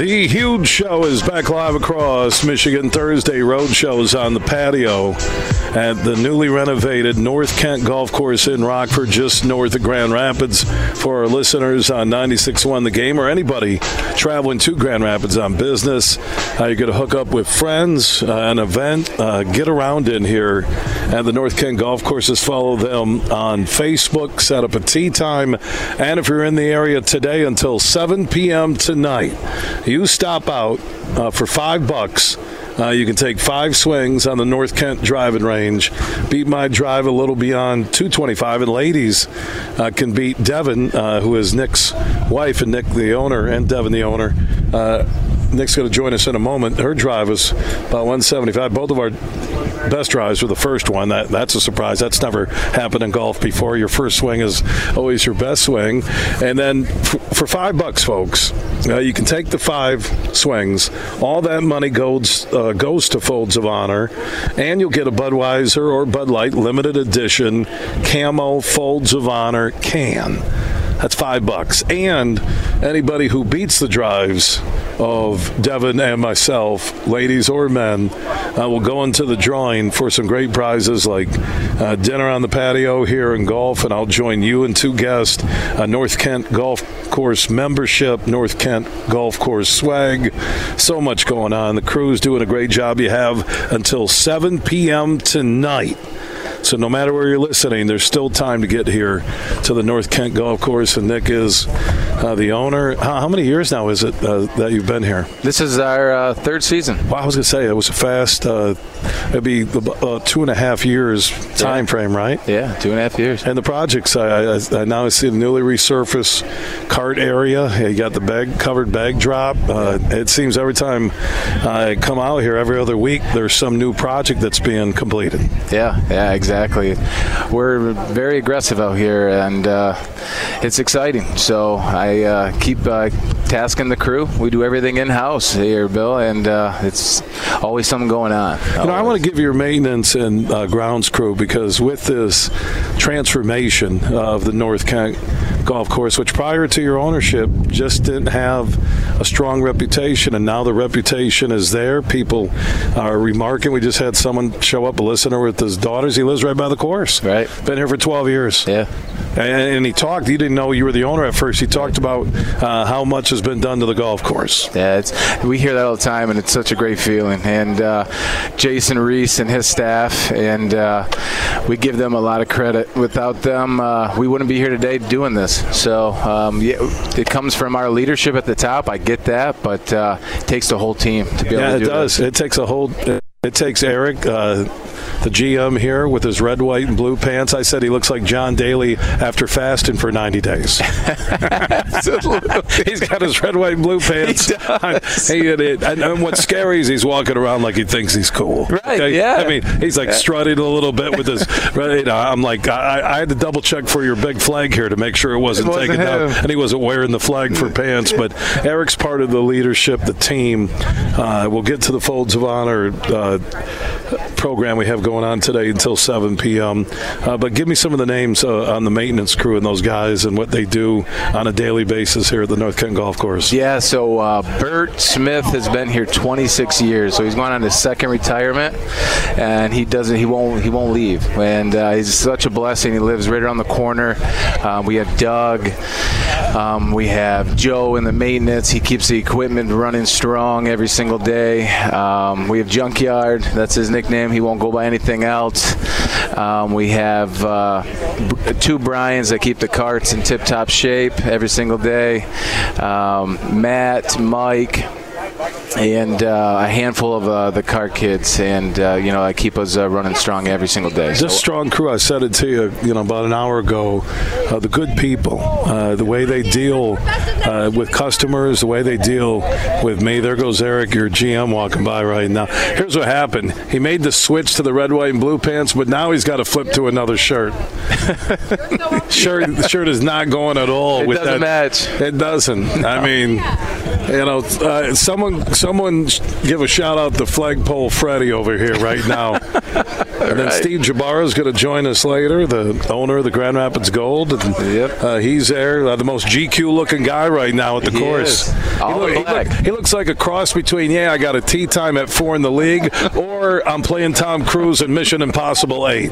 The huge show is back live across Michigan. Thursday road shows on the patio at the newly renovated North Kent Golf Course in Rockford, just north of Grand Rapids. For our listeners on 96.1 The Game or anybody traveling to Grand Rapids on business, uh, you're going to hook up with friends, uh, an event, uh, get around in here at the North Kent Golf Courses. Follow them on Facebook, set up a tee time, and if you're in the area today until 7 p.m. tonight, you stop out uh, for five bucks. Uh, you can take five swings on the North Kent driving range. Beat my drive a little beyond 225, and ladies uh, can beat Devin, uh, who is Nic's wife, and Nic the owner, and Devin the owner. Uh, Nic's going to join us in a moment. Her drive was about 175. Both of our best drives were the first one. That that's a surprise. That's never happened in golf before. Your first swing is always your best swing. And then f- for five bucks, folks, uh, you can take the five swings. All that money goes uh, goes to Folds of Honor, and you'll get a Budweiser or Bud Light limited edition camo Folds of Honor can. That's five bucks. And anybody who beats the drives of Devin and myself, ladies or men, uh, will go into the drawing for some great prizes like uh, dinner on the patio here in golf. And I'll join you and two guests, uh, North Kent Golf Course membership, North Kent Golf Course swag. So much going on. The crew's doing a great job. You have until 7 p.m. tonight. So no matter where you're listening, there's still time to get here to the North Kent Golf Course. And Nic is uh, the owner. How, how, many years now is it uh, that you've been here? This is our uh, third season. Well, I was going to say it was a fast. Uh, it'd be uh, two and a half years time yeah. frame, right? Yeah, two and a half years. And the projects. I, I, I now see the newly resurfaced cart area. You got the bag covered bag drop. Uh, it seems every time I come out here, every other week, there's some new project that's being completed. Yeah, yeah, exactly. We're very aggressive out here, and uh, it's exciting. So I uh, keep uh, tasking the crew. We do everything in house here, Bill, and uh, it's always something going on. You know, I want to give your maintenance and uh, grounds crew because with this transformation of the North Kent golf course, which prior to your ownership just didn't have a strong reputation, and now the reputation is there. People are remarking. We just had someone show up, a listener with his daughters. He lives right by the course. Right. Been here for 12 years. Yeah. And, and he talked. He didn't know you were the owner at first. He talked about uh, how much has been done to the golf course. Yeah, it's, we hear that all the time, and it's such a great feeling. And uh, Jason Reese and his staff, and uh, we give them a lot of credit. Without them, uh, we wouldn't be here today doing this. So um, yeah, it comes from our leadership at the top. I get that, but uh, it takes the whole team to be able to do it does. This. It takes a whole. It takes Eric, uh, the GM here, with his red, white, and blue pants. I said he looks like John Daly after fasting for 90 days. he's got his red, white, and blue pants. He does. He, and, and what's scary is he's walking around like he thinks he's cool. Right, Okay? yeah. I mean, he's like strutting a little bit with his. You know, I'm like, I, I had to double check for your big flag here to make sure it wasn't, It wasn't taken down, and he wasn't wearing the flag for pants. But Eric's part of the leadership, the team. Uh, we'll get to the folds of honor. Uh, program we have going on today until 7 p.m. Uh, but give me some of the names uh, on the maintenance crew and those guys and what they do on a daily basis here at the North Kent Golf Course. Yeah, so uh, Bert Smith has been here 26 years, so he's going on his second retirement, and he doesn't, he won't, he won't leave, and uh, he's such a blessing. He lives right around the corner. Um, we have Doug, um, we have Joe in the maintenance. He keeps the equipment running strong every single day. Um, we have Junkyard, that's his nickname. He won't go by anything else. Um, we have uh, two Bryans that keep the carts in tip-top shape every single day. Um, Matt, Mike, and uh, a handful of uh, the car kids, and uh, you know, I keep us uh, running strong every single day. This strong crew, I said it to you, you know, about an hour ago. Uh, the good people, uh, the way they deal uh, with customers, the way they deal with me. There goes Eric, your GM, walking by right now. Here's what happened: he made the switch to the red, white, and blue pants, but now he's got to flip to another shirt. shirt, the shirt is not going at all with It doesn't that. match. It doesn't. I mean, You know, uh, someone someone give a shout out to Flagpole Freddy over here right now. and then right. Steve Jabara is going to join us later, the owner of the Grand Rapids Gold. And, Yep. uh, he's there, uh, the most GQ looking guy right now at the He course. he, in he black. he looks like a cross between, yeah, I got a tee time at four in the league, or I'm playing Tom Cruise in Mission Impossible 8.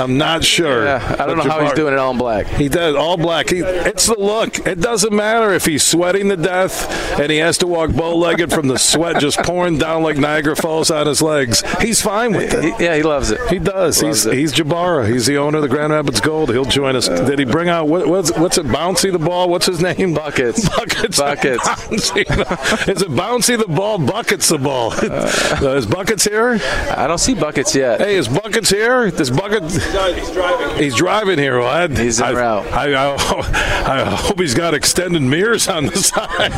I'm not sure. Yeah, I don't know But how he's doing it all in black. he does all black. It's the look. It doesn't matter if he's sweating to death and he has to walk bow-legged from the sweat just pouring down like Niagara Falls on his legs. He's fine with it. Yeah, he loves it. He does. Loves He's it. he's Jabara. He's the owner of the Grand Rapids Gold. He'll join us. Did he bring out what, what's what's it? Bouncy the ball. What's his name? Buckets. Buckets. Buckets. Bouncy. Is it bouncy the ball? Buckets the ball. Uh, is Buckets here? I don't see buckets yet. Hey, is Buckets here? This Bucket. He's driving. He's driving here. Well, I, He's en I, route. I, I, I hope he's got extended mirrors on the side.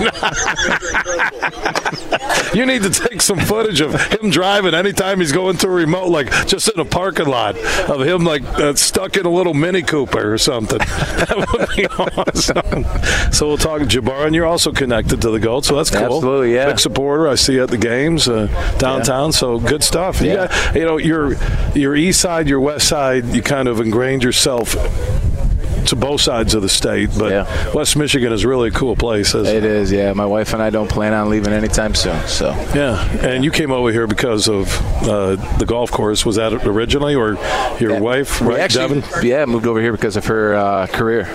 you need to take some footage of him driving anytime he's going to a remote, like just in a parking lot, of him like uh, stuck in a little Mini Cooper or something. That would be awesome. So we'll talk Jabbar, and you're also connected to the Gold, so that's cool. Absolutely, yeah. Big supporter. I see you at the games uh, downtown. So good stuff. You, Yeah. got, you know, your your east side, your west side. You kind of ingrained yourself to both sides of the state, but Yeah. West Michigan is really a cool place. isn't It is, yeah. My wife and I don't plan on leaving anytime soon. So Yeah, and you came over here because of uh, the golf course. Was that originally, or your Yeah. wife, right, actually, Devin? yeah, moved over here because of her uh, career.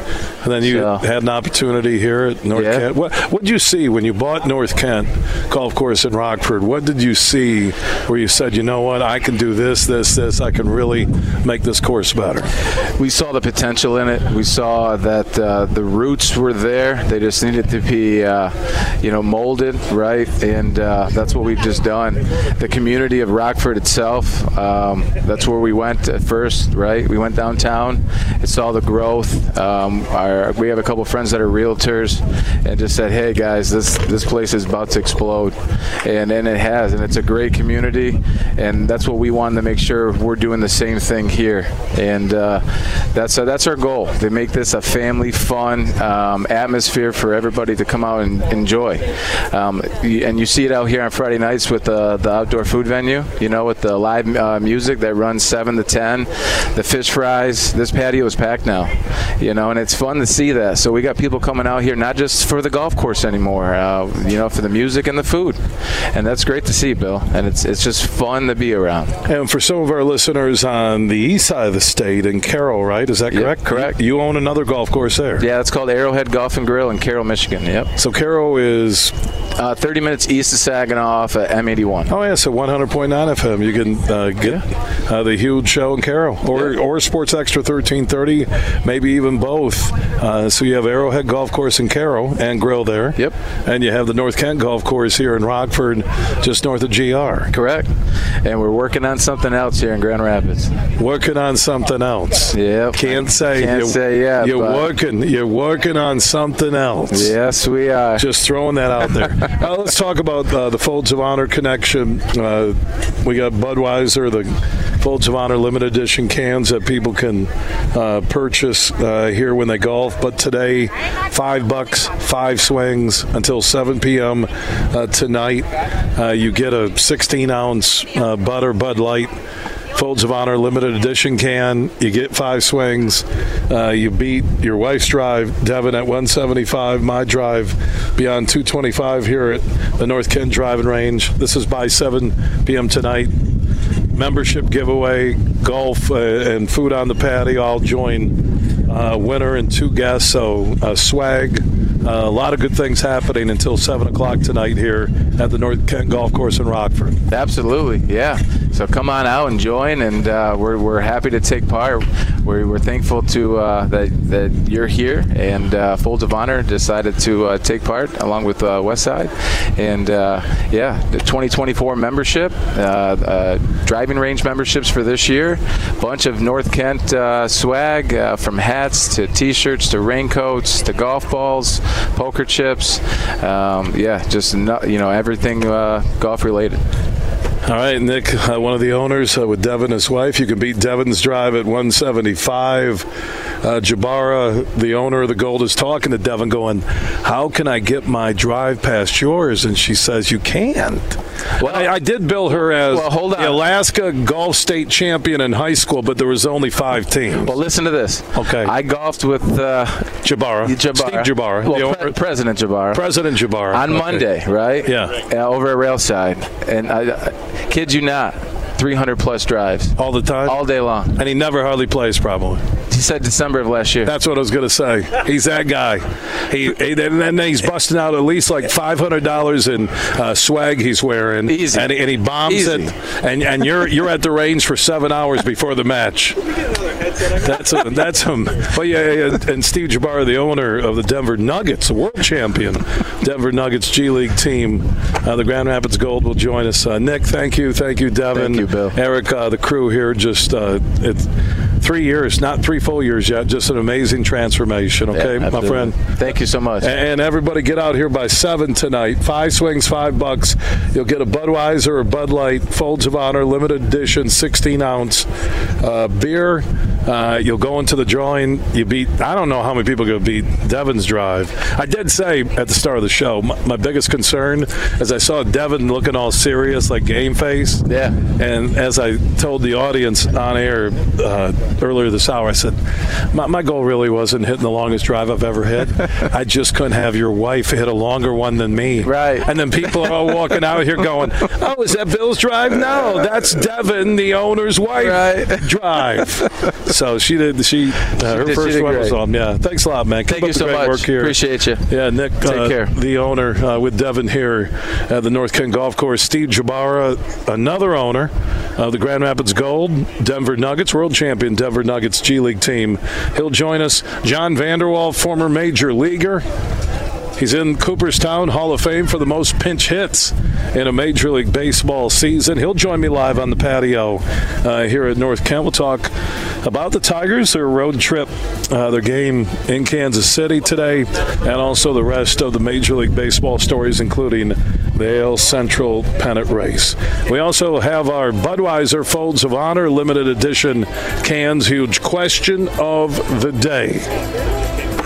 And then you So- had an opportunity here at North Yeah. Kent. What what did you see when you bought North Kent Golf Course in Rockford? What did you see where you said, you know what, I can do this, this, this. I can really make this course better. We saw the potential in it. We saw that uh, the roots were there. They just needed to be, uh, you know, molded right, and uh, that's what we've just done. The community of Rockford itself. Um, that's where we went at first, right? We went downtown and saw the growth. Um, our, we have a couple friends that are realtors, and just said, "Hey guys, this this place is about to explode," and and it has, and it's a great community, and that's what we wanted to make sure we're doing the same thing here, and uh, that's uh, that's our goal to make this a family fun um, atmosphere for everybody to come out and enjoy. Um, and you see it out here on Friday nights with the, the outdoor food venue, you know, with the live uh, music that runs 7 to 10, the fish fries. This patio is packed now, you know, and it's fun to see that. So we got people coming out here not just for the golf course anymore, uh, you know, for the music and the food. And that's great to see, Bill. And it's, it's just fun to be around. And for some of our listeners on the east side of the state in Caro, right? Is that Yep, correct? correct. You own another golf course there. Yeah, it's called Arrowhead Golf and Grill in Caro, Michigan. Yep. So Caro is Uh, 30 minutes east of Saginaw off at M81. oh yeah, so 100.9 FM. You can uh, get uh, the huge show in Caro or Yeah. or Sports Extra 1330, maybe even both. Uh, so you have Arrowhead Golf Course in Caro and Grill there. Yep. And you have the North Kent Golf Course here in Rockford, just north of GR. Correct. And we're working on something else here in Grand Rapids. Working on something else. Yep. Can't say. Can't say yet, You're but- working. You're working on something else. Yes, we are. Just throwing that out there. uh, let's talk about uh, the Folds of Honor connection. Uh, we got Budweiser, the Folds of Honor limited edition cans that people can uh, purchase uh, here when they golf. But today, five bucks, five swings until 7 p.m. Uh, tonight. Uh, you get a 16 ounce uh, butter Bud Light. Folds of Honor limited edition can. You get five swings. Uh, you beat your wife's drive, Devin, at 175. My drive beyond 225 here at the North Kent Driving Range. This is by 7 p.m. tonight. Membership giveaway, golf, uh, and food on the patio. I'll join uh, winner and two guests. So uh, swag. Uh, a lot of good things happening until 7 o'clock tonight here at the North Kent Golf Course in Rockford. Absolutely, yeah. So come on out and join, and uh, we're, we're happy to take part. We're, we're thankful to uh, that that you're here, and uh, Folds of Honor decided to uh, take part along with uh, Westside, and uh, yeah, the 2024 membership, driving range memberships for this year, bunch of North Kent swag from hats to T-shirts to raincoats to golf balls, poker chips, um, yeah, just no, you know everything golf related. All right, Nic, uh, one of the owners uh, with Devin, his wife. You can beat Devin's drive at 175. Uh, Jabara, the owner of the Gold, is talking to Devin, going, "How can I get my drive past yours?" And she says, "You can't." Well, I, I did bill her as Well, hold on. the Alaska Golf State champion in high school, but there was only five teams. Well, listen to this. Okay. I golfed with uh, Jabara, Jabbar. Steve Jabara, Well, pre- President Jabbar. President Jabara on Okay. Monday, right? Yeah. Uh, over at Railside, and I, I kid you not, 300 plus drives all the time, all day long. and he never hardly plays probably. He said December of last year. That's what I was going to say. He's that guy. He, he and then he's busting out at least like five hundred dollars in uh, swag he's wearing. Easy. and, and he bombs Easy. it. And and you're you're at the range for seven hours before the match. That's him. That's him. Well, yeah, yeah, and Steve Jabbar, the owner of the Denver Nuggets, the world champion Denver Nuggets G League team, uh, the Grand Rapids Gold, will join us. Uh, Nic, thank you, thank you, Devin, Thank you, Bill. Eric, uh, the crew here. Just uh, it's three years, not three full years yet. Just an amazing transformation. Okay, Yeah, my friend. Thank you so much. And everybody get out here by seven tonight. Five swings, five bucks. You'll get a Budweiser or Bud Light, Folds of Honor, limited edition, 16 ounce uh, beer. Uh, you'll go into the drawing. You beat. I don't know how many people are going to beat Devin's drive. I did say at the start of the show, my, my biggest concern is I saw Devin looking all serious, like game face. Yeah. And as I told the audience on air uh, earlier this hour, I said, my, my goal really wasn't hitting the longest drive I've ever hit. I just couldn't have your wife hit a longer one than me. Right. And then people are all walking out here going, oh, is that Bill's drive? No, that's Devin, the owner's wife Right. drive. So she did, she, uh, her did- first one was on. Yeah. Thanks a lot, man. Keep Thank you so much. work here. Appreciate you. Yeah, Nic, Take uh, care. the owner uh, with Devin here at the North Kent Golf Course, Steve Jabara, another owner of the Grand Rapids Gold, Denver Nuggets, world champion Denver Nuggets G League team. He'll join us. John Vander Wal, former major leaguer. He's in Cooperstown Hall of Fame for the most pinch hits in a Major League Baseball season. He'll join me live on the patio uh, here at North Kent. We'll talk about the Tigers, their road trip, uh, their game in Kansas City today, and also the rest of the Major League Baseball stories, including the AL Central pennant race. We also have our Budweiser Folds of Honor limited edition cans. Huge question of the day.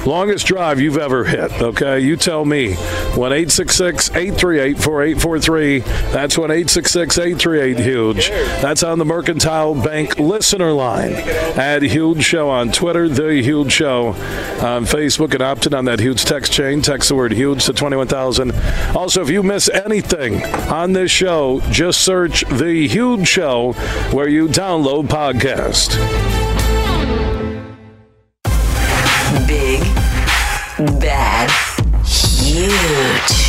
Longest drive you've ever hit, okay? You tell me. 1 838 4843. That's 1 838 Huge. That's on the Mercantile Bank listener line. Add Huge Show on Twitter, The Huge Show on Facebook, and opt in on that huge text chain. Text the word huge to 21,000. Also, if you miss anything on this show, just search The Huge Show where you download podcast. Huge.